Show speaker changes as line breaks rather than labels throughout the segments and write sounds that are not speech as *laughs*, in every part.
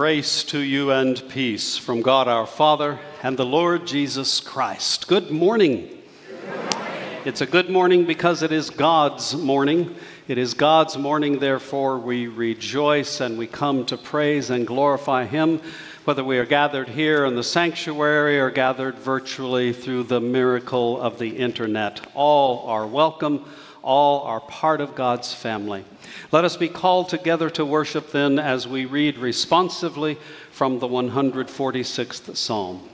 Grace to you and peace from God our Father and the Lord Jesus Christ. Good morning. It's a good morning because it is God's morning. It is God's morning, therefore, we rejoice and we come to praise and glorify Him, whether we are gathered here in the sanctuary or gathered virtually through the miracle of the internet. All are welcome, all are part of God's family. Let us be called together to worship then as we read responsively from the 146th Psalm.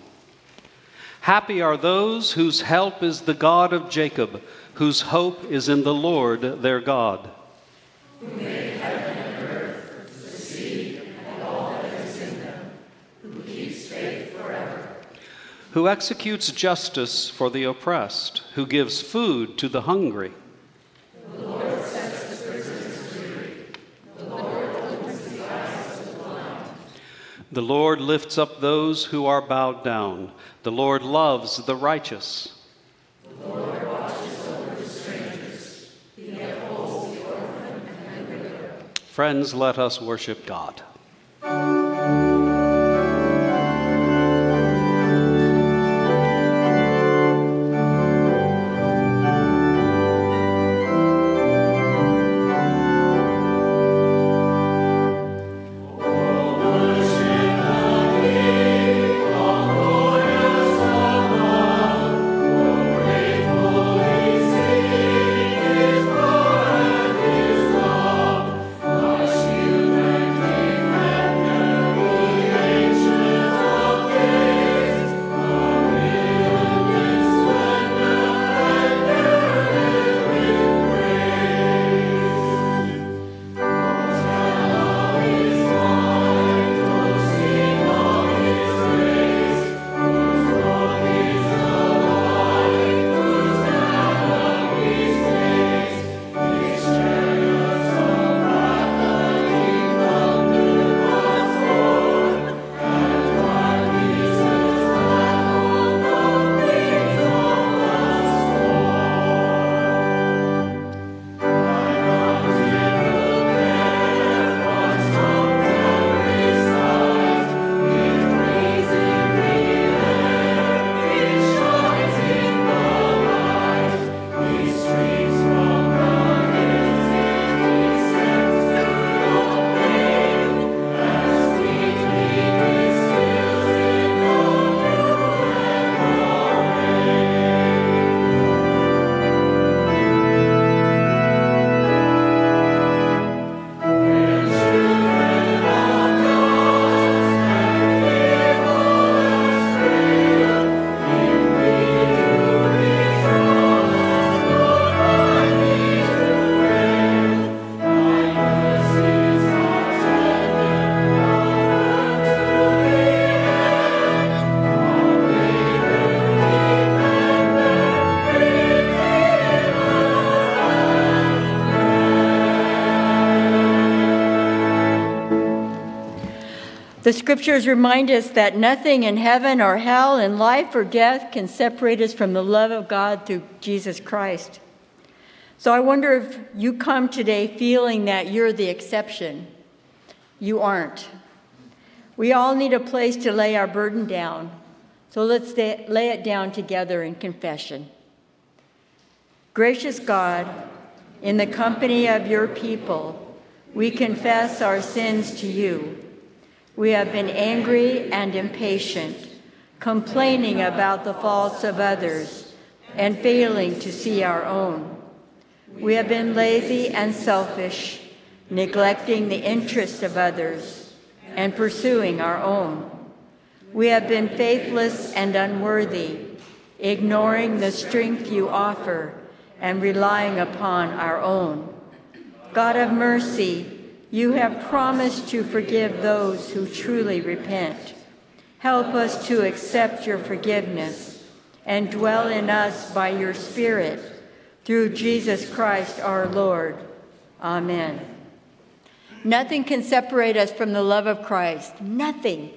Happy are those whose help is the God of Jacob, whose hope is in the Lord their God.
Who made heaven and earth, the sea, and all that is in them, who keeps faith forever.
Who executes justice for the oppressed, who gives food to the hungry.
The Lord sets the prisoners free. The Lord opens the eyes of the blind.
The Lord lifts up those who are bowed down. The Lord loves the righteous.
The Lord watches over the strangers. He upholds the orphan and the widow.
Friends, let us worship God.
The scriptures remind us that nothing in heaven or hell, in life or death, can separate us from the love of God through Jesus Christ. So I wonder if you come today feeling that you're the exception. You aren't. We all need a place to lay our burden down. So let's lay it down together in confession. Gracious God, in the company of your people, we confess our sins to you we have been angry and impatient, complaining about the faults of others and failing to see our own. We have been lazy and selfish, neglecting the interests of others and pursuing our own. We have been faithless and unworthy, ignoring the strength you offer and relying upon our own. God of mercy, you have promised to forgive those who truly repent. Help us to accept your forgiveness and dwell in us by your Spirit through Jesus Christ our Lord. Amen. Nothing can separate us from the love of Christ. Nothing.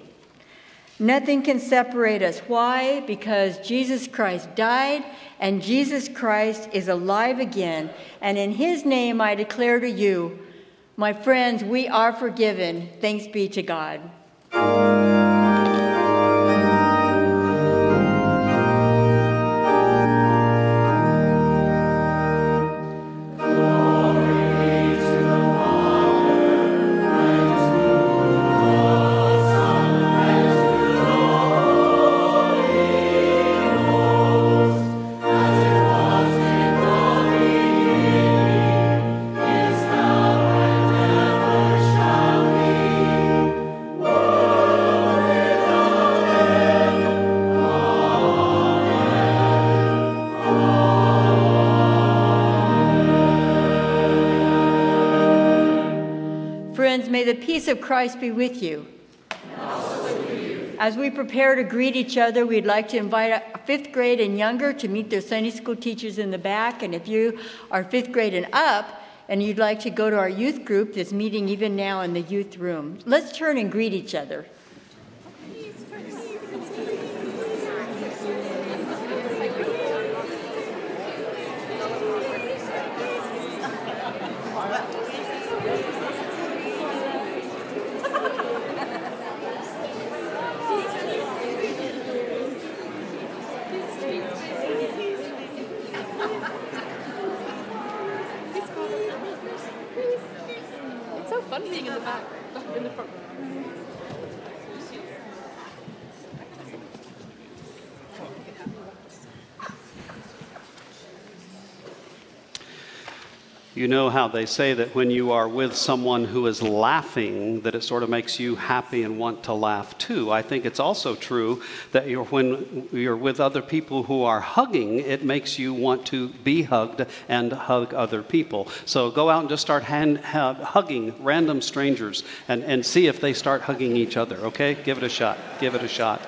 Nothing can separate us. Why? Because Jesus Christ died and Jesus Christ is alive again. And in his name I declare to you, my friends, we are forgiven. Thanks be to God. Of Christ be with you. As we prepare to greet each other, we'd like to invite fifth grade and younger to meet their Sunday school teachers in the back. And if you are fifth grade and up and you'd like to go to our youth group that's meeting even now in the youth room, let's turn and greet each other.
You know how they say that when you are with someone who is laughing, that it sort of makes you happy and want to laugh too. I think it's also true that you're, when you're with other people who are hugging, it makes you want to be hugged and hug other people. So go out and just start hand, hugging random strangers and, and see if they start hugging each other, okay? Give it a shot. Give it a shot.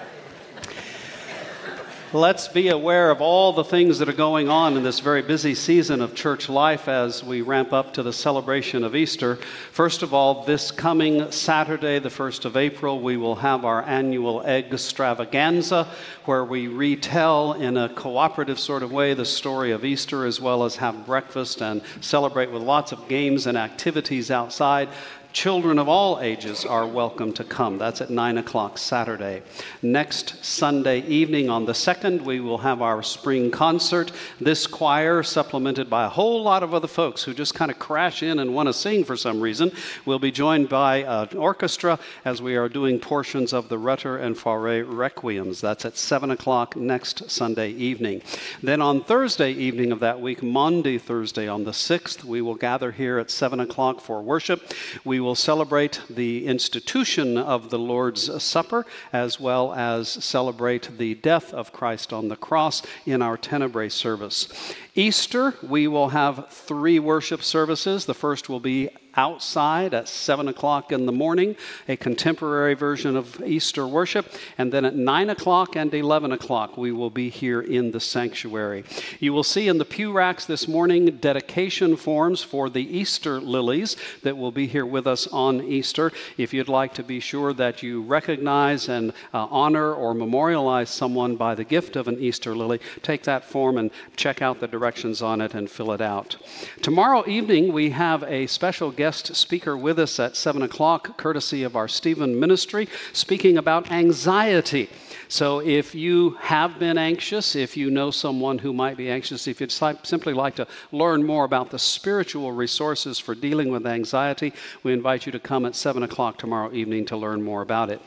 Let's be aware of all the things that are going on in this very busy season of church life as we ramp up to the celebration of Easter. First of all, this coming Saturday, the 1st of April, we will have our annual egg extravaganza where we retell in a cooperative sort of way the story of Easter as well as have breakfast and celebrate with lots of games and activities outside. Children of all ages are welcome to come. That's at 9 o'clock Saturday. Next Sunday evening on the 2nd, we will have our spring concert. This choir, supplemented by a whole lot of other folks who just kind of crash in and want to sing for some reason, will be joined by an orchestra as we are doing portions of the Rutter and Fauré Requiems. That's at 7 o'clock next Sunday evening. Then on Thursday evening of that week, Monday, Thursday on the 6th, we will gather here at 7 o'clock for worship. We will celebrate the institution of the Lord's Supper as well as celebrate the death of Christ on the cross in our Tenebrae service. Easter, we will have three worship services. The first will be outside at 7 o'clock in the morning, a contemporary version of Easter worship. And then at 9 o'clock and 11 o'clock, we will be here in the sanctuary. You will see in the pew racks this morning dedication forms for the Easter lilies that will be here with us on Easter. If you'd like to be sure that you recognize and uh, honor or memorialize someone by the gift of an Easter lily, take that form and check out the directions on it and fill it out. Tomorrow evening, we have a special guest speaker with us at 7 o'clock, courtesy of our Stephen Ministry, speaking about anxiety. So, if you have been anxious, if you know someone who might be anxious, if you'd simply like to learn more about the spiritual resources for dealing with anxiety, we invite you to come at 7 o'clock tomorrow evening to learn more about it.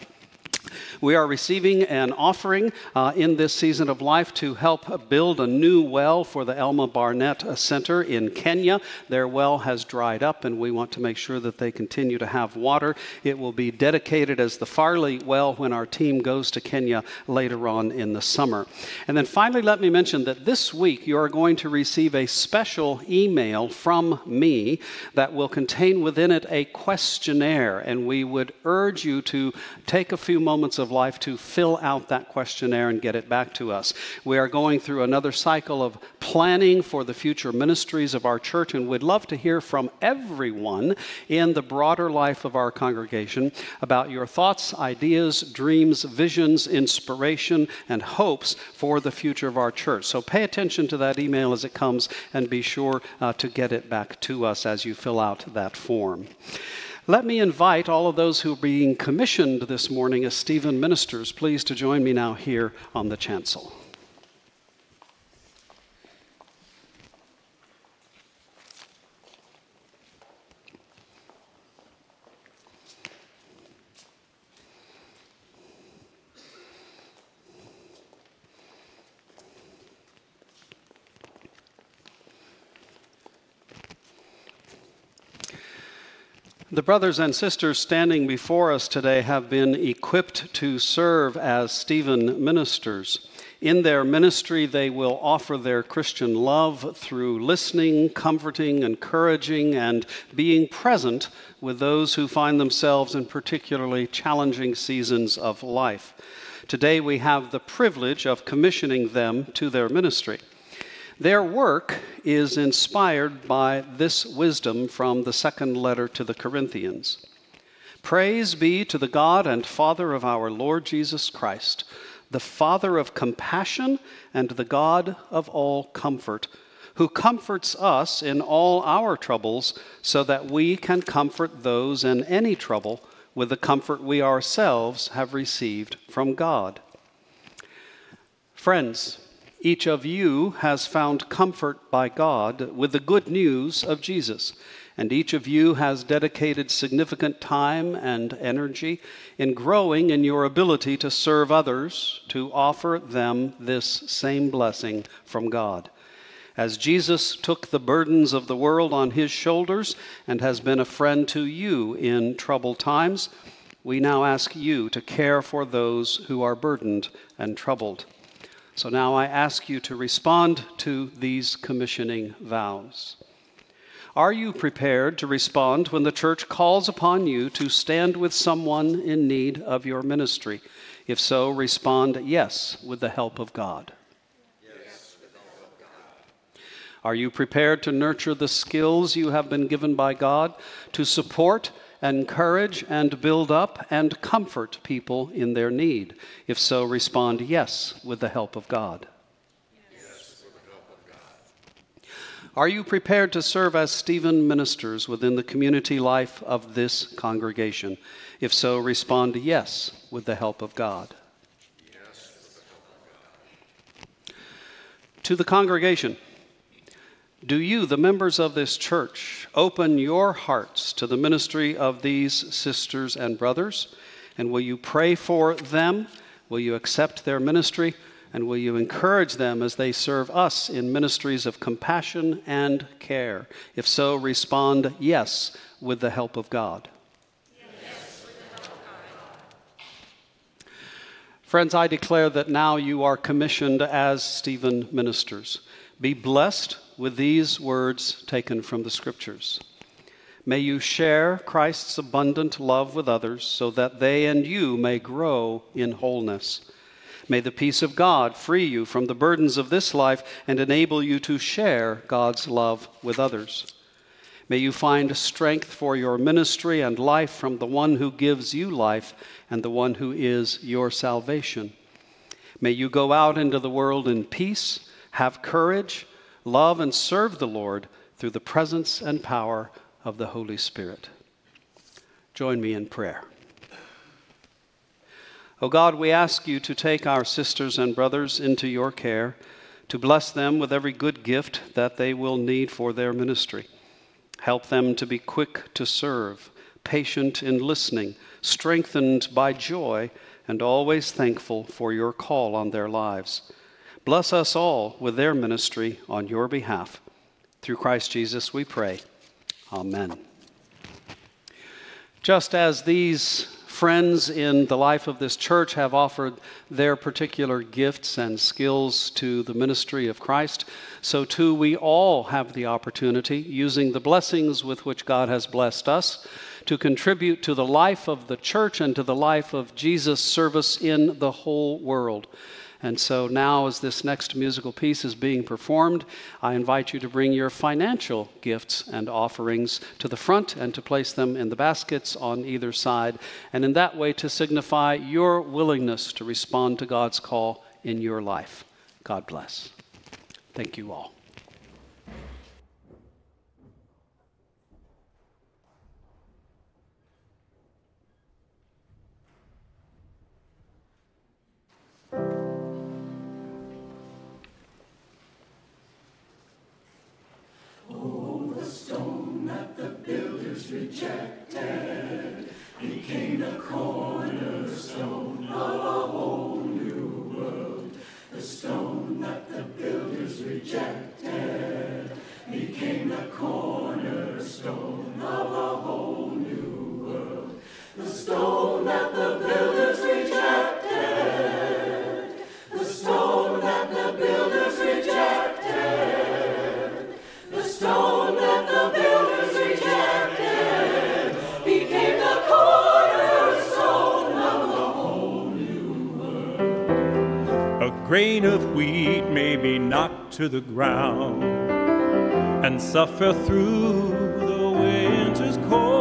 We are receiving an offering uh, in this season of life to help build a new well for the Elma Barnett Center in Kenya. Their well has dried up, and we want to make sure that they continue to have water. It will be dedicated as the Farley well when our team goes to Kenya later on in the summer. And then finally, let me mention that this week you are going to receive a special email from me that will contain within it a questionnaire, and we would urge you to take a few moments moments of life to fill out that questionnaire and get it back to us. We are going through another cycle of planning for the future ministries of our church, and we'd love to hear from everyone in the broader life of our congregation about your thoughts, ideas, dreams, visions, inspiration, and hopes for the future of our church. So pay attention to that email as it comes and be sure uh, to get it back to us as you fill out that form. Let me invite all of those who are being commissioned this morning as Stephen ministers, please to join me now here on the chancel. The brothers and sisters standing before us today have been equipped to serve as Stephen ministers. In their ministry, they will offer their Christian love through listening, comforting, encouraging, and being present with those who find themselves in particularly challenging seasons of life. Today, we have the privilege of commissioning them to their ministry. Their work is inspired by this wisdom from the second letter to the Corinthians. Praise be to the God and Father of our Lord Jesus Christ the Father of compassion and the God of all comfort, who comforts us in all our troubles, so that we can comfort those in any trouble with the comfort we ourselves have received from God. Friends, each of you has found comfort by God with the good news of Jesus and each of you has dedicated significant time and energy in growing in your ability to serve others, to offer them this same blessing from God. As Jesus took the burdens of the world on his shoulders and has been a friend to you in troubled times, we now ask you to care for those who are burdened and troubled. So now I ask you to respond to these commissioning vows. Are you prepared to respond when the church calls upon you to stand with someone in need of your ministry? If so, respond yes with the help of God. Yes, help of God. Are you prepared to nurture the skills you have been given by God to support, encourage, and build up and comfort people in their need? If so, respond yes with the help of God. Are you prepared to serve as Stephen ministers within the community life of this congregation? If so, respond yes with the help of God. Yes, To the congregation, do you, the members of this church, open your hearts to the ministry of these sisters and brothers? And will you pray for them? Will you accept their ministry? And will you encourage them as they serve us in ministries of compassion and care? If so, respond yes with the help of God. Friends, I declare that now you are commissioned as Stephen ministers. Be blessed with these words taken from the Scriptures. May you share Christ's abundant love with others so that they and you may grow in wholeness. May the peace of God free you from the burdens of this life and enable you to share God's love with others. May you find strength for your ministry and life from the one who gives you life and the one who is your salvation. May you go out into the world in peace, have courage, love, and serve the Lord through the presence and power of the Holy Spirit. Join me in prayer. O oh God, we ask you to take our sisters and brothers into your care, to bless them with every good gift that they will need for their ministry. Help them to be quick to serve, patient in listening, strengthened by joy, and always thankful for your call on their lives. Bless us all with their ministry on your behalf. Through Christ Jesus we pray. Amen. Just as these friends in the life of this church have offered their particular gifts and skills to the ministry of Christ, so too we all have the opportunity, using the blessings with which God has blessed us, to contribute to the life of the church and to the life of Jesus' service in the whole world. And so now, as this next musical piece is being performed, I invite you to bring your financial gifts and offerings to the front and to place them in the baskets on either side, and in that way to signify your willingness to respond to God's call in your life. God bless. Thank you all.
rejected rejected became the cornerstone of a whole new world. The stone that the builders rejected. The stone that the builders rejected. The stone that the builders rejected became the cornerstone of a whole new world. A
grain of wheat may be knocked to the ground and
suffer through the winter's cold.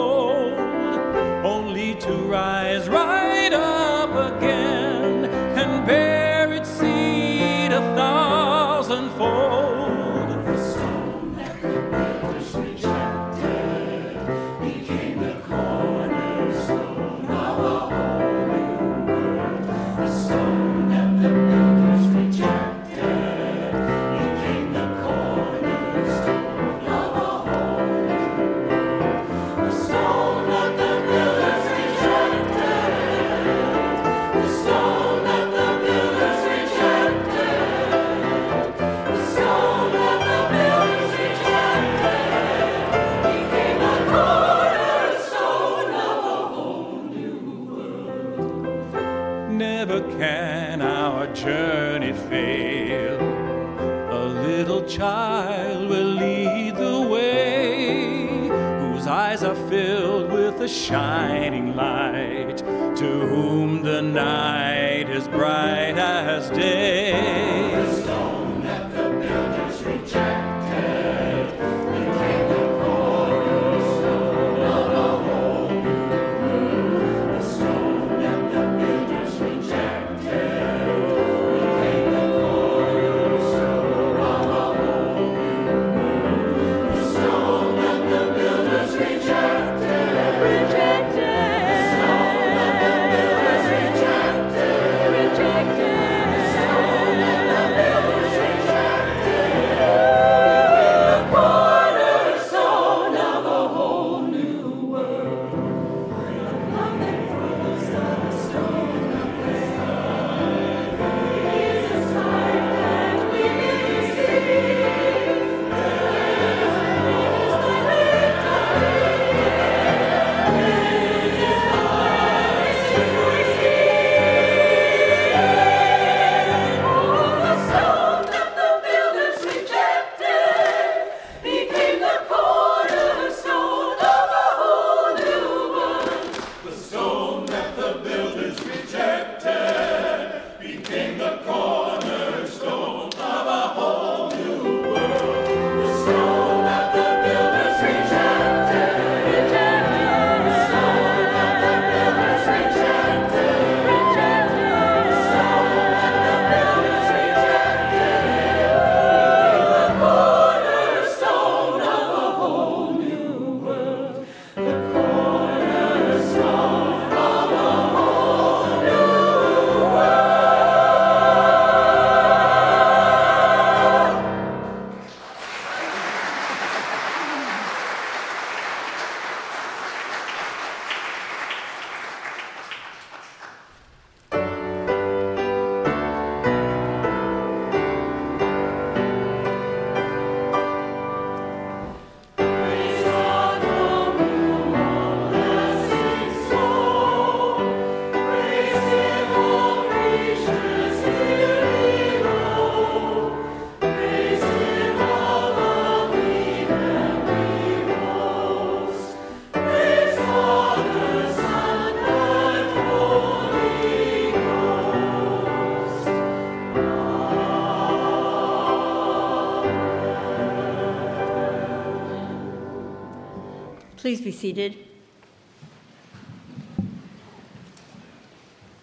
Please be seated.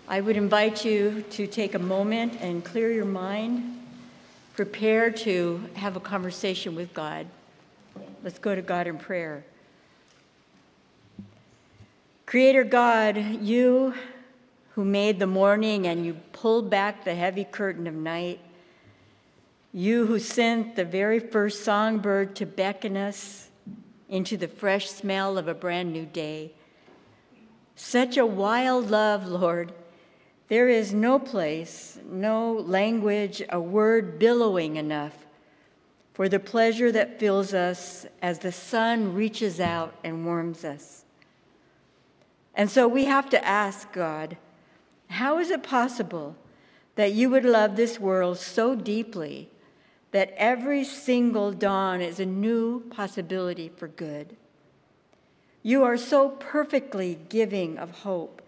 I would invite you to take a moment and clear your mind. Prepare to have a conversation with God. Let's go to God in prayer. Creator God, you who made the morning and you pulled back the heavy curtain of night, you who sent the very first songbird to beckon us into the fresh smell of a brand new day. Such a wild love, Lord. There is no place, no language, a word billowing enough for the pleasure that fills us as the sun reaches out and warms us. And so we have to ask God, how is it possible that you would love this world so deeply that every single dawn is a new possibility for good. You are so perfectly giving of hope.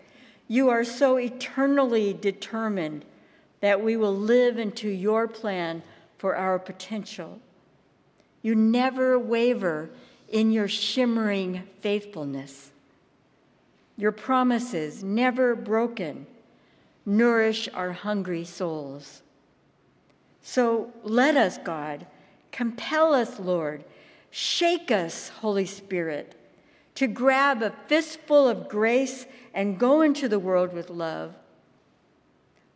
You are so eternally determined that we will live into your plan for our potential. You never waver in your shimmering faithfulness. Your promises, never broken, nourish our hungry souls. So let us, God, compel us, Lord, shake us, Holy Spirit, to grab a fistful of grace and go into the world with love.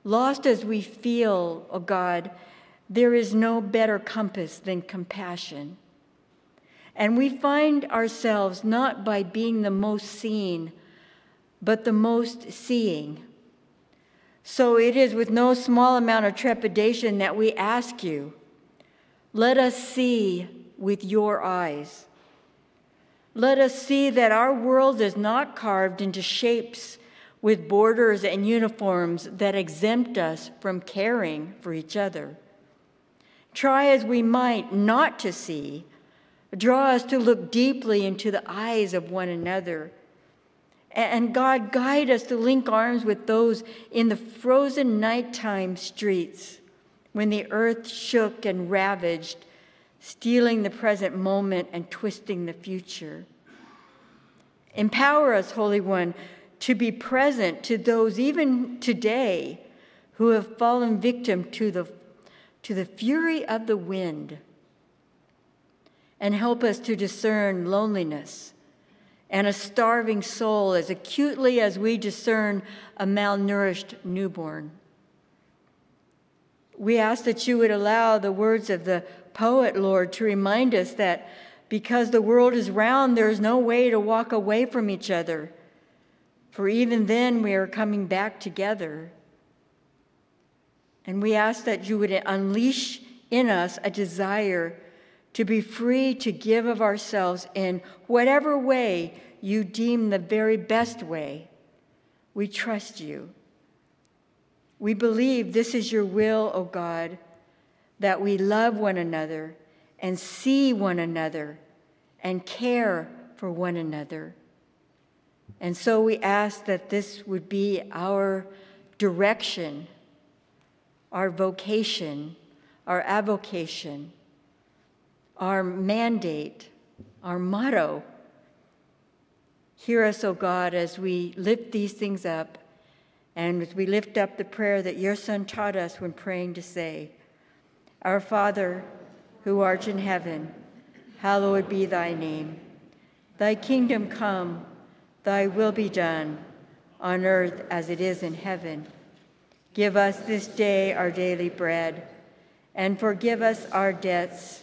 Lost as we feel, O oh God, there is no better compass than compassion. And we find ourselves not by being the most seen, but the most seeing. So it is with no small amount of trepidation that we ask you, let us see with your eyes. Let us see that our world is not carved into shapes with borders and uniforms that exempt us from caring for each other. Try as we might not to see, draw us to look deeply into the eyes of one another. And God, guide us to link arms with those in the frozen nighttime streets when the earth shook and ravaged stealing the present moment and twisting the future. Empower us, Holy One, to be present to those even today who have fallen victim to the, to the fury of the wind. And help us to discern loneliness and a starving soul as acutely as we discern a malnourished newborn. We ask that you would allow the words of the poet, Lord, to remind us that because the world is round, there is no way to walk away from each other. For even then, we are coming back together. And we ask that you would unleash in us a desire to be free to give of ourselves in whatever way you deem the very best way. We trust you. We believe this is your will, O God, that we love one another and see one another and care for one another. And so we ask that this would be our direction, our vocation, our avocation, our mandate, our motto. Hear us, O God, as we lift these things up and as we lift up the prayer that your Son taught us when praying to say, our Father, who art in heaven, hallowed be thy name. Thy kingdom come, thy will be done, on earth as it is in heaven. Give us this day our daily bread, and forgive us our debts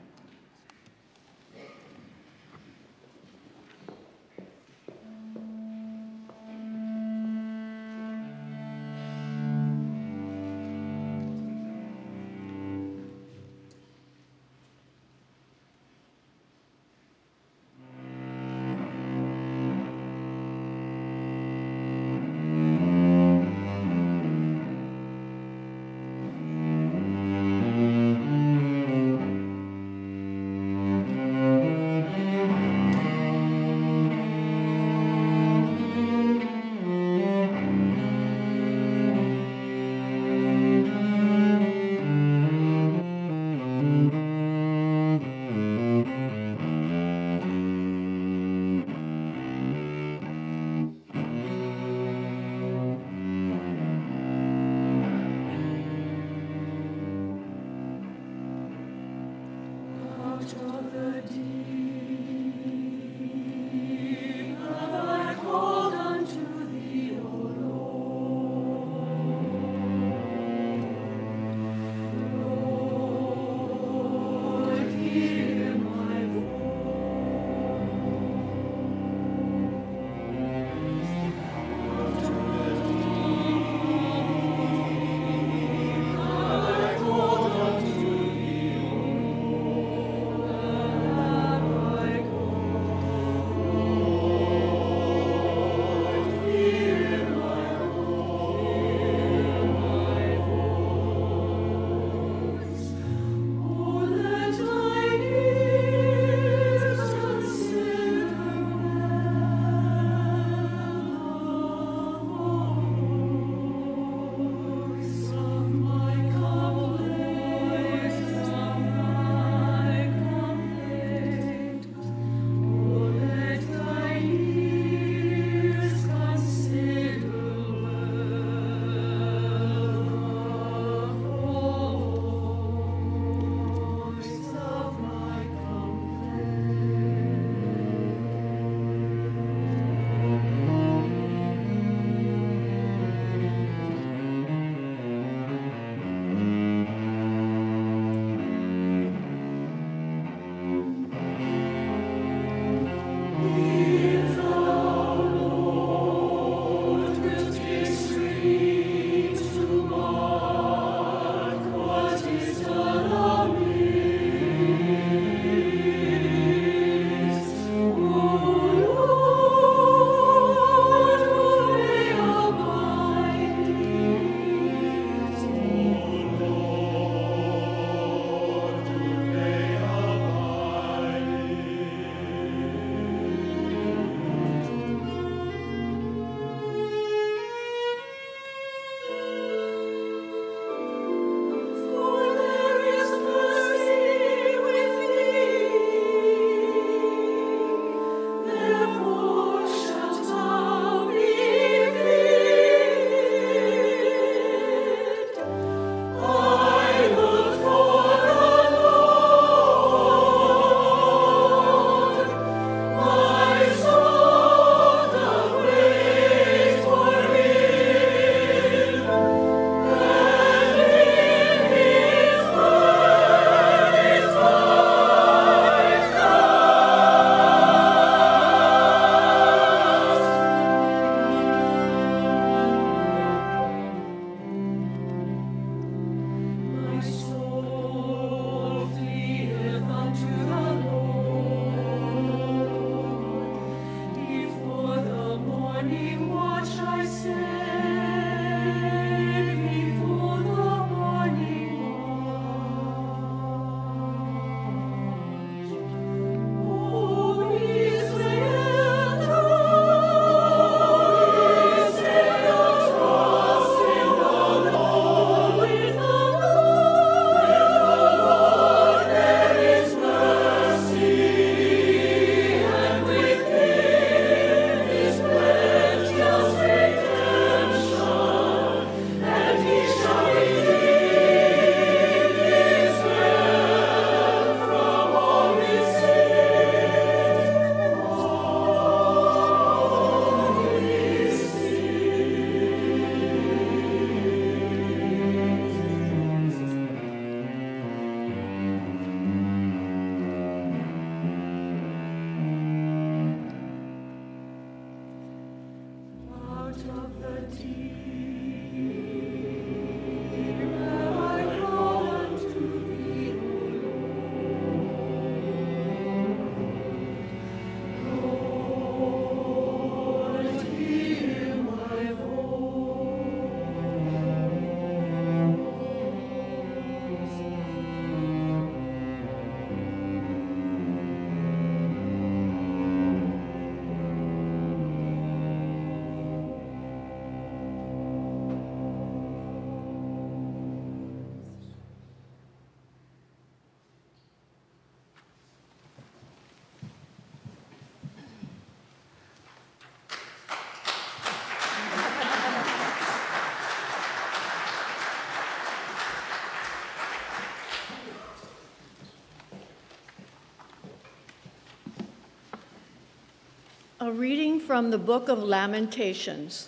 A reading from the book of Lamentations.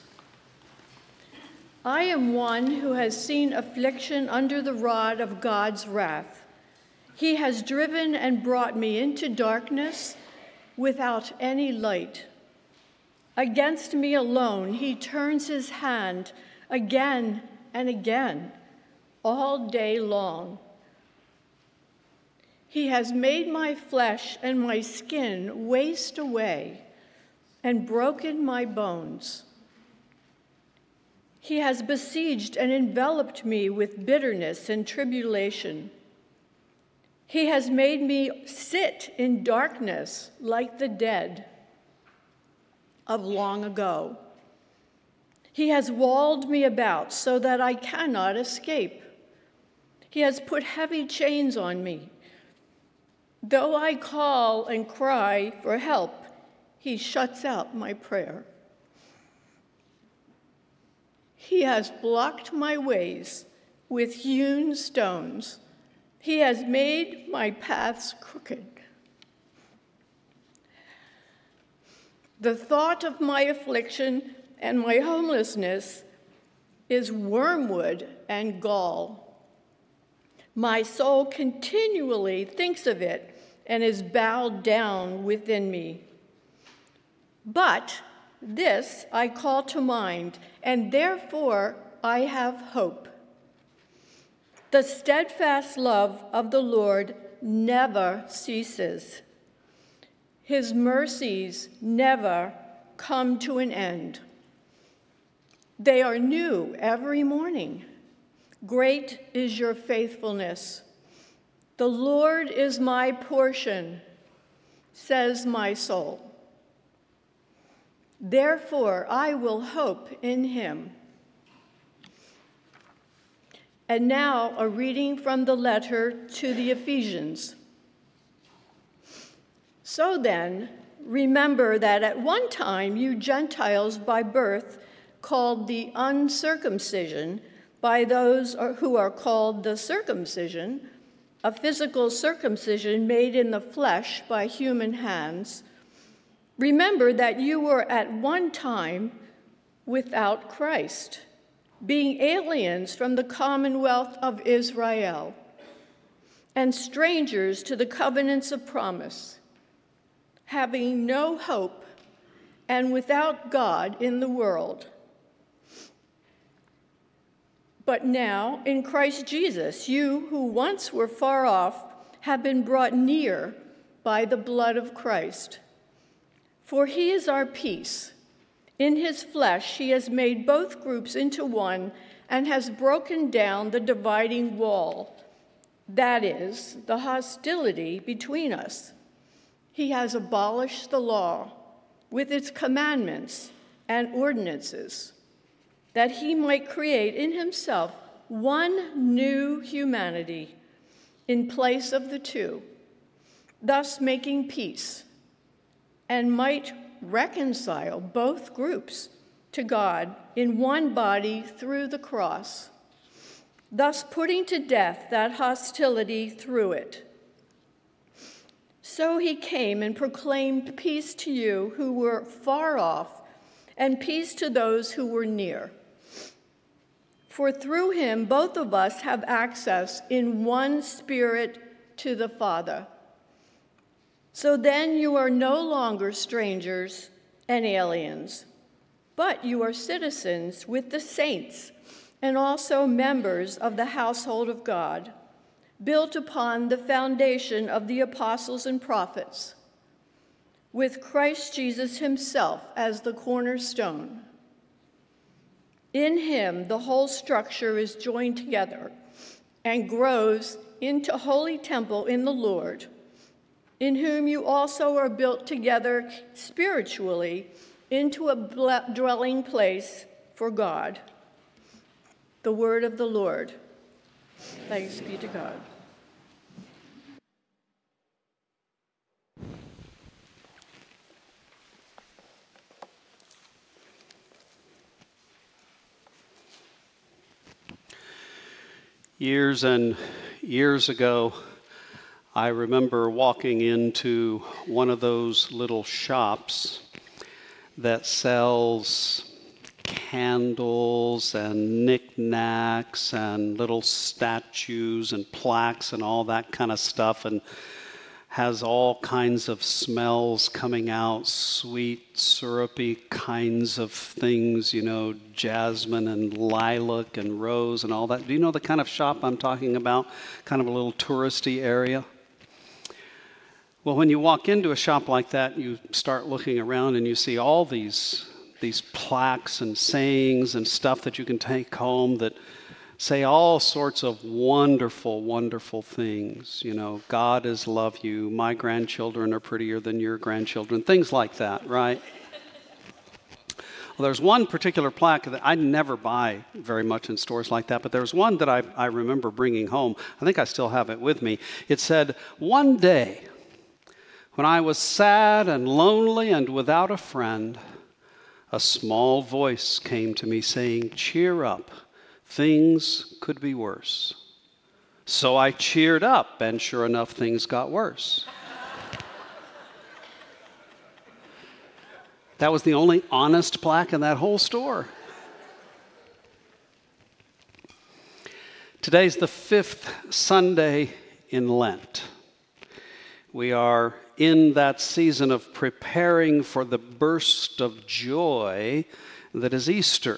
I am one who has seen affliction under the rod of God's wrath. He has driven and brought me into darkness without any light. Against me alone, he turns his hand again and again, all day long. He has made my flesh and my skin waste away and broken my bones. He has besieged and enveloped me with bitterness and tribulation. He has made me sit in darkness like the dead of long ago. He has walled me about so that I cannot escape. He has put heavy chains on me. Though I call and cry for help, he shuts out my prayer. He has blocked my ways with hewn stones. He has made my paths crooked. The thought of my affliction and my homelessness is wormwood and gall. My soul continually thinks of it and is bowed down within me. But this I call to mind, and therefore I have hope. The steadfast love of the Lord never ceases. His mercies never come to an end. They are new every morning. Great is your faithfulness. The Lord is my portion, says my soul. Therefore, I will hope in him. And now, a reading from the letter to the Ephesians. So then, remember that at one time you Gentiles by birth, called the uncircumcision, by those who are called the circumcision, a physical circumcision made in the flesh by human hands, remember that you were at one time without Christ, being aliens from the commonwealth of Israel and strangers to the covenants of promise having no hope and without God in the world. But now, in Christ Jesus, you who once were far off have been brought near by the blood of Christ. For he is our peace. In his flesh, he has made both groups into one and has broken down the dividing wall, that is, the hostility between us he has abolished the law with its commandments and ordinances, that he might create in himself one new humanity in place of the two, thus making peace, and might reconcile both groups to God in one body through the cross, thus putting to death that hostility through it so he came and proclaimed peace to you who were far off, and peace to those who were near. For through him, both of us have access in one spirit to the Father. So then you are no longer strangers and aliens, but you are citizens with the saints and also members of the household of God built upon the foundation of the apostles and prophets, with Christ Jesus himself as the cornerstone. In him, the whole structure is joined together and grows into holy temple in the Lord, in whom you also are built together spiritually into a dwelling place for God. The word of the Lord. Thanks be to God.
Years and years ago, I remember walking into one of those little shops, that sells candles and knickknacks and little statues and plaques and all that kind of stuff and has all kinds of smells coming out sweet syrupy kinds of things you know jasmine and lilac and rose and all that. Do you know the kind of shop i'm talking about? Kind of a little touristy area well, when you walk into a shop like that, you start looking around and you see all these, these plaques and sayings and stuff that you can take home that say all sorts of wonderful, wonderful things. You know, God is love you, my grandchildren are prettier than your grandchildren, things like that, right? Well, there's one particular plaque that I never buy very much in stores like that, but there's one that I, I remember bringing home. I think I still have it with me. It said, One day, when I was sad and lonely and without a friend, a small voice came to me saying, Cheer up, things could be worse. So I cheered up, and sure enough, things got worse. that was the only honest plaque in that whole store. Today's the fifth Sunday in Lent. We are in that season of preparing for the burst of joy that is Easter.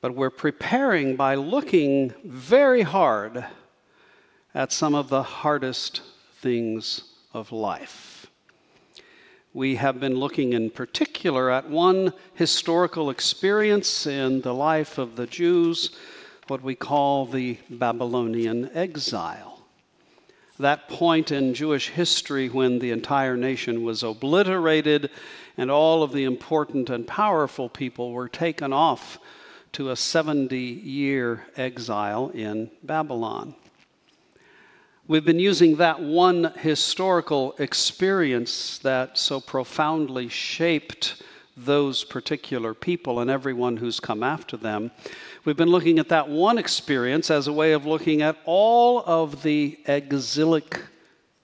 But we're preparing by looking very hard at some of the hardest things of life. We have been looking in particular at one historical experience in the life of the Jews, what we call the Babylonian exile. That point in Jewish history when the entire nation was obliterated and all of the important and powerful people were taken off to a 70 year exile in Babylon. We've been using that one historical experience that so profoundly shaped those particular people and everyone who's come after them. We've been looking at that one experience as a way of looking at all of the exilic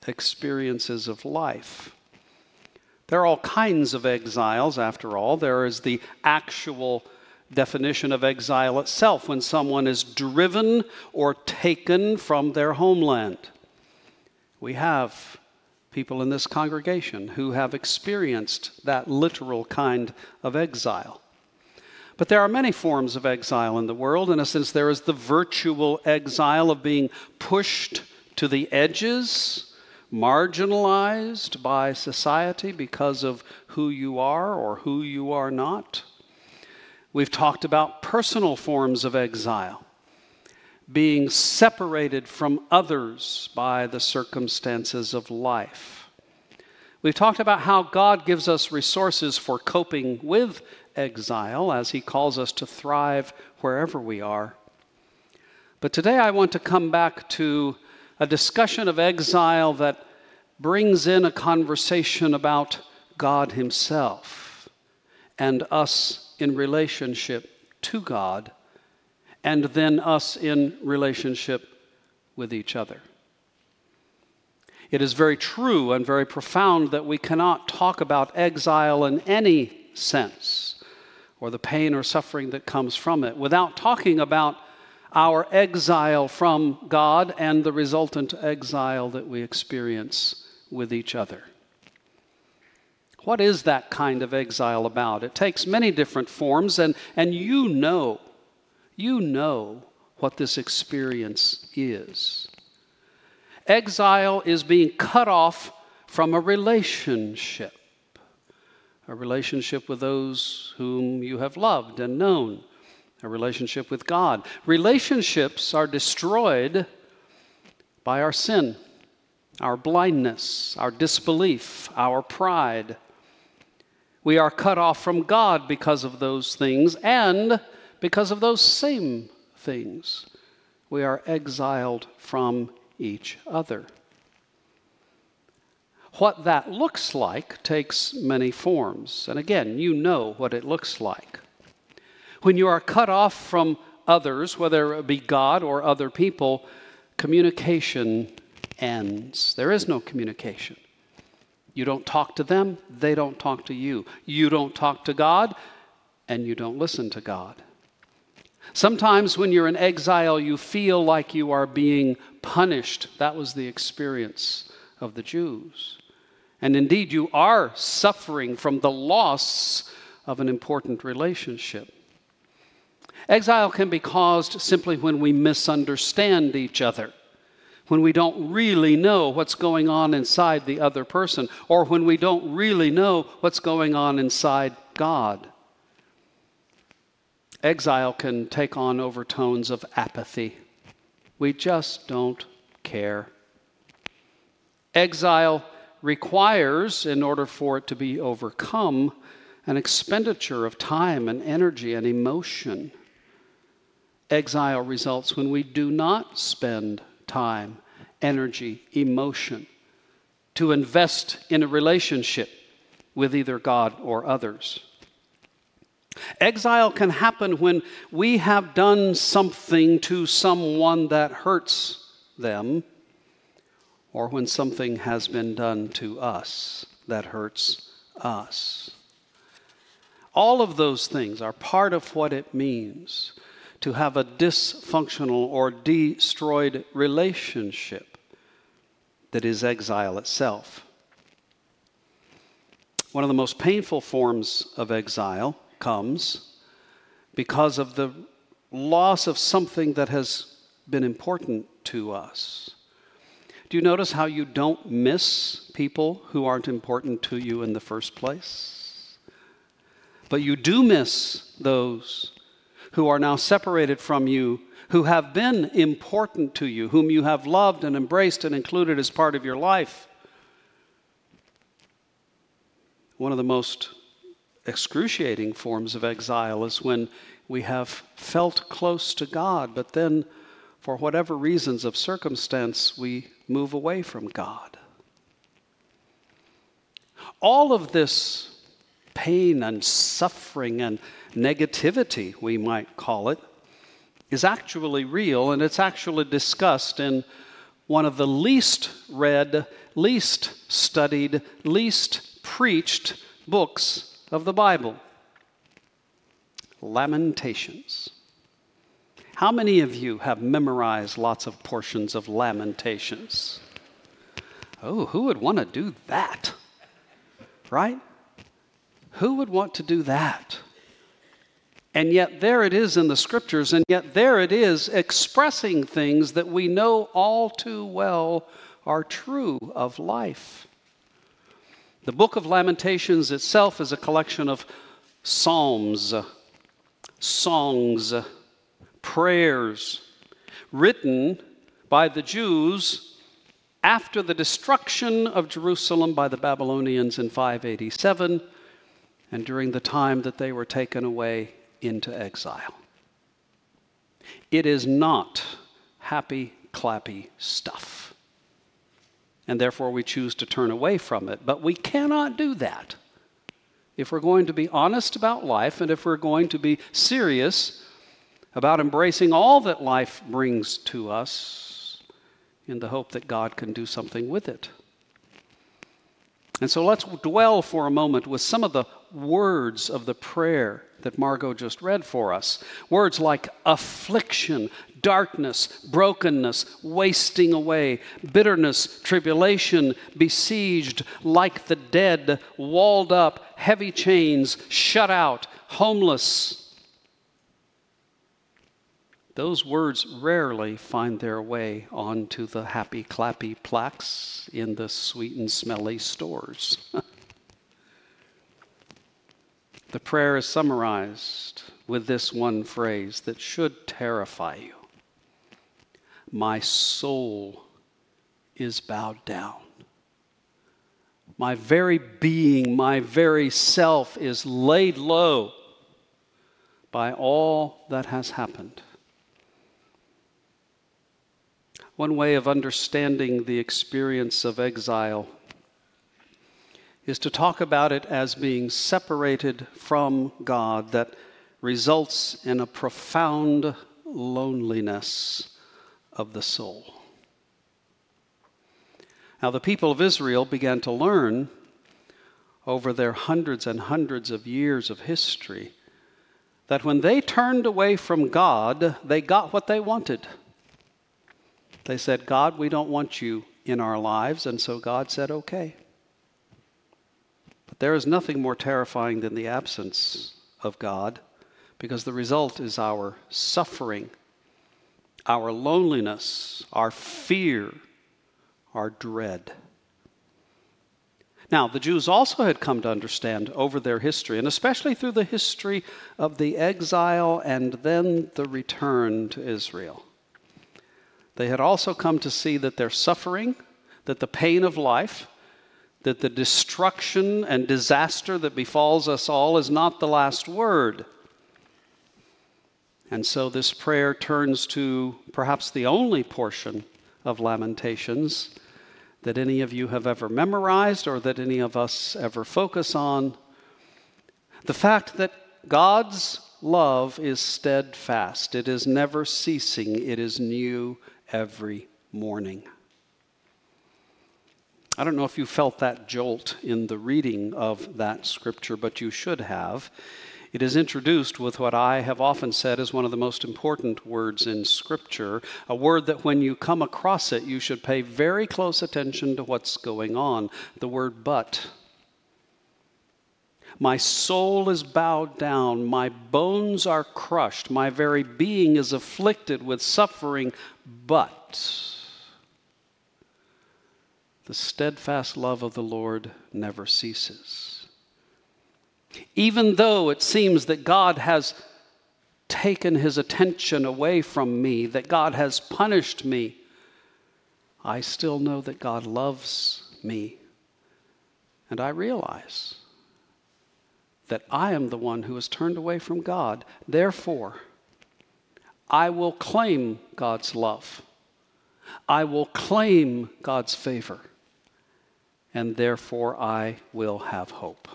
experiences of life. There are all kinds of exiles, after all. There is the actual definition of exile itself when someone is driven or taken from their homeland. We have people in this congregation who have experienced that literal kind of exile. But there are many forms of exile in the world. In a sense, there is the virtual exile of being pushed to the edges, marginalized by society because of who you are or who you are not. We've talked about personal forms of exile being separated from others by the circumstances of life. We've talked about how God gives us resources for coping with exile as He calls us to thrive wherever we are. But today I want to come back to a discussion of exile that brings in a conversation about God Himself and us in relationship to God and then us in relationship with each other. It is very true and very profound that we cannot talk about exile in any sense or the pain or suffering that comes from it without talking about our exile from God and the resultant exile that we experience with each other. What is that kind of exile about? It takes many different forms, and, and you know you know what this experience is. Exile is being cut off from a relationship, a relationship with those whom you have loved and known, a relationship with God. Relationships are destroyed by our sin, our blindness, our disbelief, our pride. We are cut off from God because of those things, and because of those same things, we are exiled from each other. What that looks like takes many forms. And again, you know what it looks like. When you are cut off from others, whether it be God or other people, communication ends. There is no communication. You don't talk to them, they don't talk to you. You don't talk to God, and you don't listen to God. Sometimes when you're in exile, you feel like you are being punished. That was the experience of the Jews. And indeed, you are suffering from the loss of an important relationship. Exile can be caused simply when we misunderstand each other when we don't really know what's going on inside the other person, or when we don't really know what's going on inside God. Exile can take on overtones of apathy. We just don't care. Exile requires, in order for it to be overcome, an expenditure of time and energy and emotion. Exile results when we do not spend time, energy, emotion to invest in a relationship with either God or others. Exile can happen when we have done something to someone that hurts them, or when something has been done to us that hurts us. All of those things are part of what it means to have a dysfunctional or destroyed relationship that is exile itself. One of the most painful forms of exile comes because of the loss of something that has been important to us. Do you notice how you don't miss people who aren't important to you in the first place? But you do miss those who are now separated from you, who have been important to you, whom you have loved and embraced and included as part of your life. One of the most excruciating forms of exile is when we have felt close to God, but then, for whatever reasons of circumstance, we move away from God. All of this pain and suffering and negativity, we might call it, is actually real and it's actually discussed in one of the least read, least studied, least preached books of the Bible Lamentations. How many of you have memorized lots of portions of Lamentations? Oh, who would want to do that? Right? Who would want to do that? And yet, there it is in the scriptures, and yet, there it is expressing things that we know all too well are true of life. The book of Lamentations itself is a collection of psalms, songs, prayers written by the Jews after the destruction of Jerusalem by the Babylonians in 587 and during the time that they were taken away into exile. It is not happy, clappy stuff. And therefore, we choose to turn away from it. But we cannot do that. If we're going to be honest about life and if we're going to be serious about embracing all that life brings to us in the hope that God can do something with it. And so let's dwell for a moment with some of the words of the prayer that Margot just read for us. Words like affliction, darkness, brokenness, wasting away, bitterness, tribulation, besieged, like the dead, walled up, heavy chains, shut out, homeless. Those words rarely find their way onto the happy clappy plaques in the sweet and smelly stores. *laughs* The prayer is summarized with this one phrase that should terrify you My soul is bowed down. My very being, my very self is laid low by all that has happened. One way of understanding the experience of exile is to talk about it as being separated from God that results in a profound loneliness of the soul. Now, the people of Israel began to learn over their hundreds and hundreds of years of history that when they turned away from God, they got what they wanted. They said, God, we don't want you in our lives. And so God said, okay. But there is nothing more terrifying than the absence of God because the result is our suffering, our loneliness, our fear, our dread. Now, the Jews also had come to understand over their history, and especially through the history of the exile and then the return to Israel. They had also come to see that their suffering, that the pain of life, that the destruction and disaster that befalls us all is not the last word. And so this prayer turns to perhaps the only portion of Lamentations that any of you have ever memorized or that any of us ever focus on. The fact that God's love is steadfast, it is never ceasing, it is new every morning. I don't know if you felt that jolt in the reading of that scripture, but you should have. It is introduced with what I have often said is one of the most important words in Scripture, a word that when you come across it, you should pay very close attention to what's going on the word but. My soul is bowed down, my bones are crushed, my very being is afflicted with suffering, but the steadfast love of the Lord never ceases. Even though it seems that God has taken his attention away from me, that God has punished me, I still know that God loves me. And I realize that I am the one who has turned away from God. Therefore, I will claim God's love. I will claim God's favor. And therefore, I will have hope.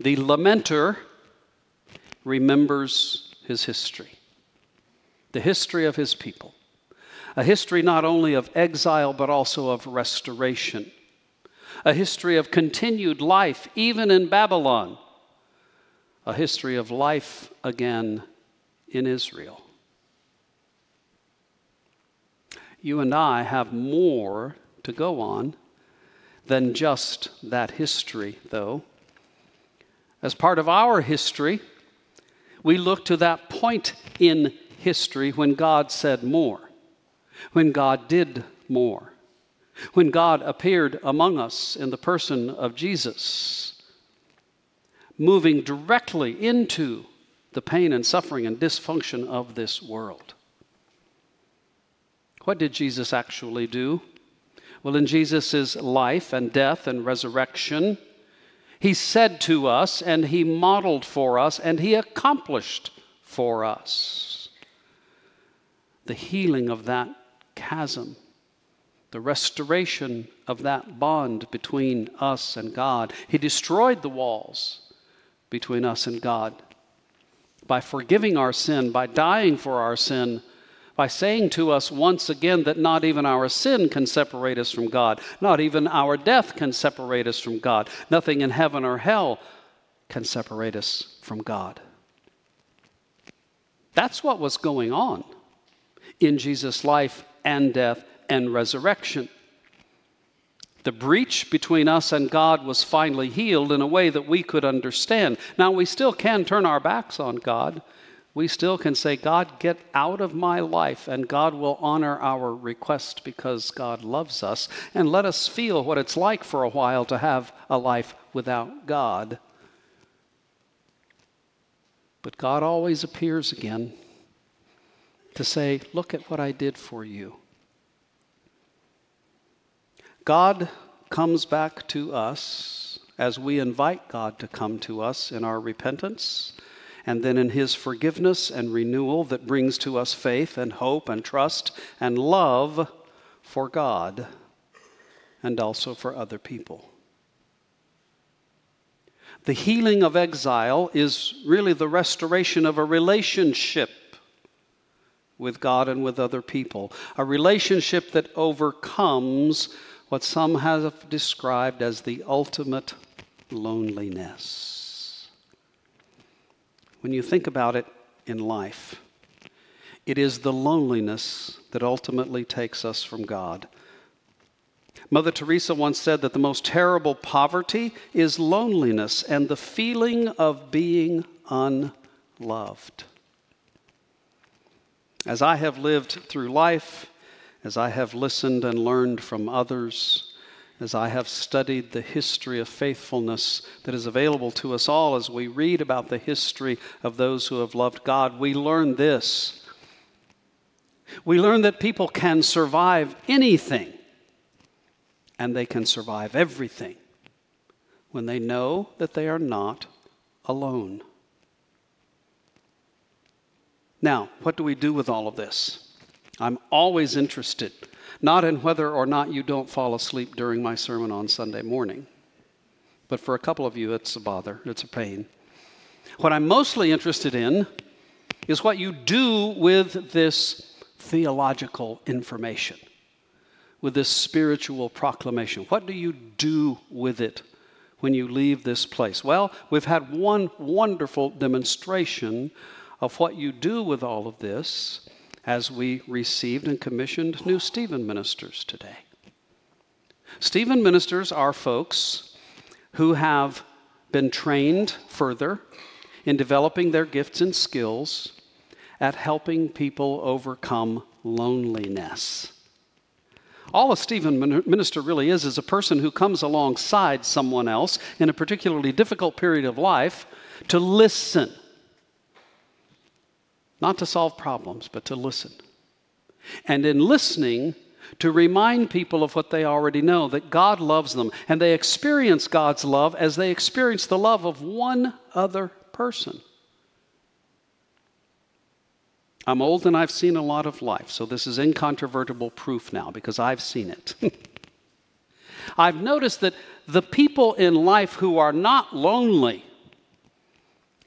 The lamenter remembers his history, the history of his people, a history not only of exile, but also of restoration, a history of continued life, even in Babylon, a history of life again in Israel. You and I have more to go on than just that history, though. As part of our history, we look to that point in history when God said more, when God did more, when God appeared among us in the person of Jesus, moving directly into the pain and suffering and dysfunction of this world. What did Jesus actually do? Well, in Jesus' life and death and resurrection, he said to us and he modeled for us and he accomplished for us the healing of that chasm, the restoration of that bond between us and God. He destroyed the walls between us and God by forgiving our sin, by dying for our sin by saying to us once again that not even our sin can separate us from God, not even our death can separate us from God, nothing in heaven or hell can separate us from God. That's what was going on in Jesus' life and death and resurrection. The breach between us and God was finally healed in a way that we could understand. Now, we still can turn our backs on God we still can say, God, get out of my life, and God will honor our request because God loves us, and let us feel what it's like for a while to have a life without God. But God always appears again to say, Look at what I did for you. God comes back to us as we invite God to come to us in our repentance and then in His forgiveness and renewal that brings to us faith and hope and trust and love for God and also for other people. The healing of exile is really the restoration of a relationship with God and with other people, a relationship that overcomes what some have described as the ultimate loneliness. When you think about it in life, it is the loneliness that ultimately takes us from God. Mother Teresa once said that the most terrible poverty is loneliness and the feeling of being unloved. As I have lived through life, as I have listened and learned from others, as I have studied the history of faithfulness that is available to us all as we read about the history of those who have loved God, we learn this. We learn that people can survive anything and they can survive everything when they know that they are not alone. Now, what do we do with all of this? I'm always interested, not in whether or not you don't fall asleep during my sermon on Sunday morning, but for a couple of you, it's a bother, it's a pain. What I'm mostly interested in is what you do with this theological information, with this spiritual proclamation. What do you do with it when you leave this place? Well, we've had one wonderful demonstration of what you do with all of this as we received and commissioned new Stephen ministers today. Stephen ministers are folks who have been trained further in developing their gifts and skills at helping people overcome loneliness. All a Stephen minister really is is a person who comes alongside someone else in a particularly difficult period of life to listen not to solve problems, but to listen. And in listening, to remind people of what they already know that God loves them. And they experience God's love as they experience the love of one other person. I'm old and I've seen a lot of life, so this is incontrovertible proof now because I've seen it. *laughs* I've noticed that the people in life who are not lonely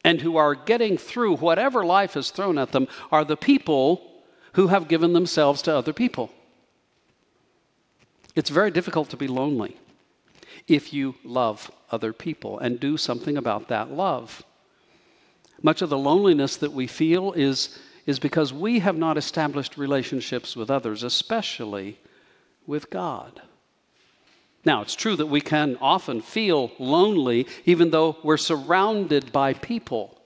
and who are getting through whatever life has thrown at them are the people who have given themselves to other people. It's very difficult to be lonely if you love other people and do something about that love. Much of the loneliness that we feel is, is because we have not established relationships with others, especially with God. Now, it's true that we can often feel lonely even though we're surrounded by people.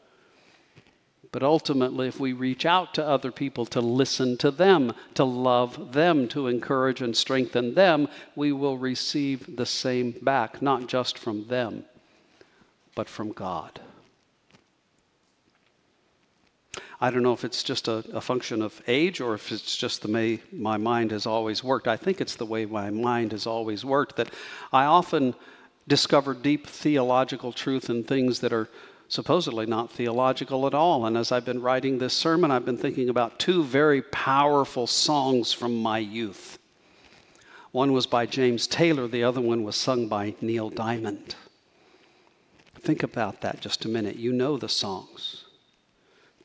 But ultimately, if we reach out to other people to listen to them, to love them, to encourage and strengthen them, we will receive the same back, not just from them, but from God. I don't know if it's just a, a, function of age or if it's just the way my mind has always worked. I think it's the way my mind has always worked that I often discover deep theological truth in things that are supposedly not theological at all. And as I've been writing this sermon, I've been thinking about two very powerful songs from my youth. One was by James Taylor, the other one was sung by Neil Diamond. Think about that just a minute. You know the songs.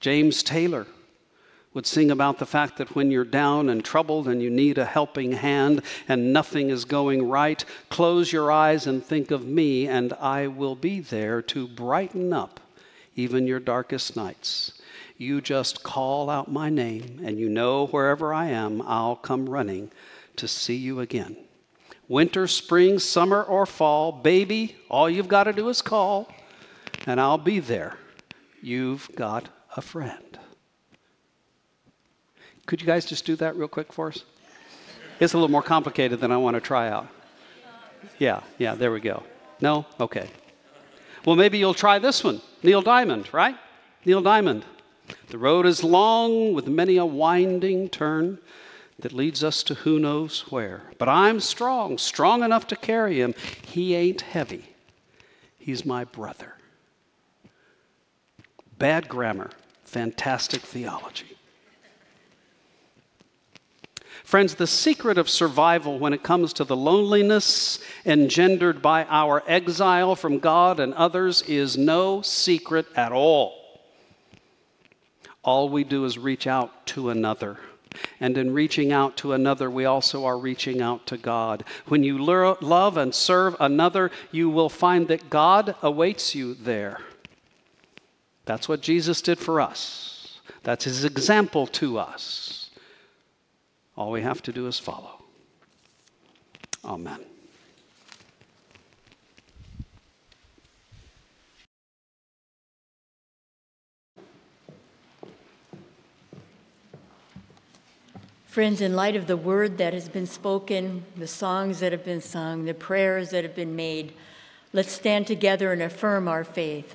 James Taylor would sing about the fact that when you're down and troubled and you need a helping hand and nothing is going right, close your eyes and think of me, and I will be there to brighten up even your darkest nights. You just call out my name, and you know wherever I am, I'll come running to see you again. Winter, spring, summer, or fall, baby, all you've got to do is call, and I'll be there. You've got a friend. Could you guys just do that real quick for us? It's a little more complicated than I want to try out. Yeah, yeah, there we go. No? Okay. Well, maybe you'll try this one Neil Diamond, right? Neil Diamond. The road is long with many a winding turn that leads us to who knows where. But I'm strong, strong enough to carry him. He ain't heavy, he's my brother. Bad grammar, fantastic theology. Friends, the secret of survival when it comes to the loneliness engendered by our exile from God and others is no secret at all. All we do is reach out to another And in reaching out to another, we also are reaching out to God. When you lo- love and serve another, you will find that God awaits you there. That's what Jesus did for us, that's his example to us. All we have to do is follow. Amen.
Friends, in light of the word that has been spoken, the songs that have been sung, the prayers that have been made, let's stand together and affirm our faith.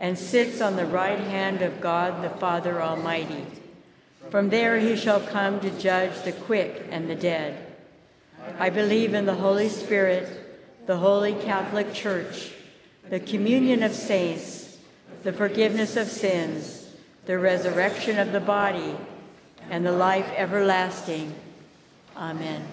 and sits on the right hand of God the Father Almighty. From there he shall come to judge the quick and the dead. I believe in the Holy Spirit, the holy Catholic Church, the communion of saints, the forgiveness of sins, the resurrection of the body, and the life everlasting. Amen.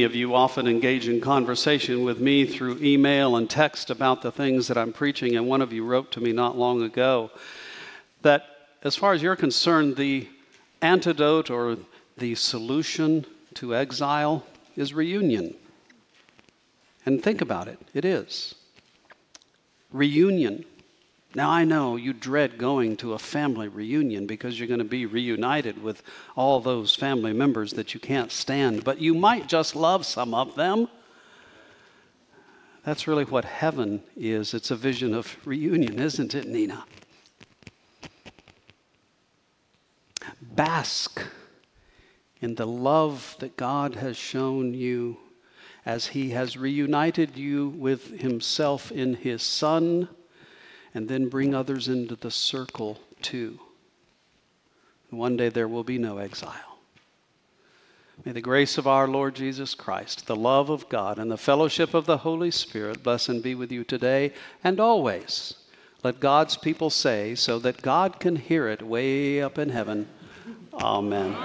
Of you often engage in conversation with me through email and text about the things that I'm preaching, and one of you wrote to me not long ago that, as far as you're concerned, the antidote or the solution to exile is reunion. And think about it, it is. Reunion. Now, I know you dread going to a family reunion because you're going to be reunited with all those family members that you can't stand, but you might just love some of them. That's really what heaven is. It's a vision of reunion, isn't it, Nina? Bask in the love that God has shown you as He has reunited you with Himself in His Son and then bring others into the circle too. One day there will be no exile. May the grace of our Lord Jesus Christ, the love of God, and the fellowship of the Holy Spirit bless and be with you today and always. Let God's people say, so that God can hear it way up in heaven, Amen.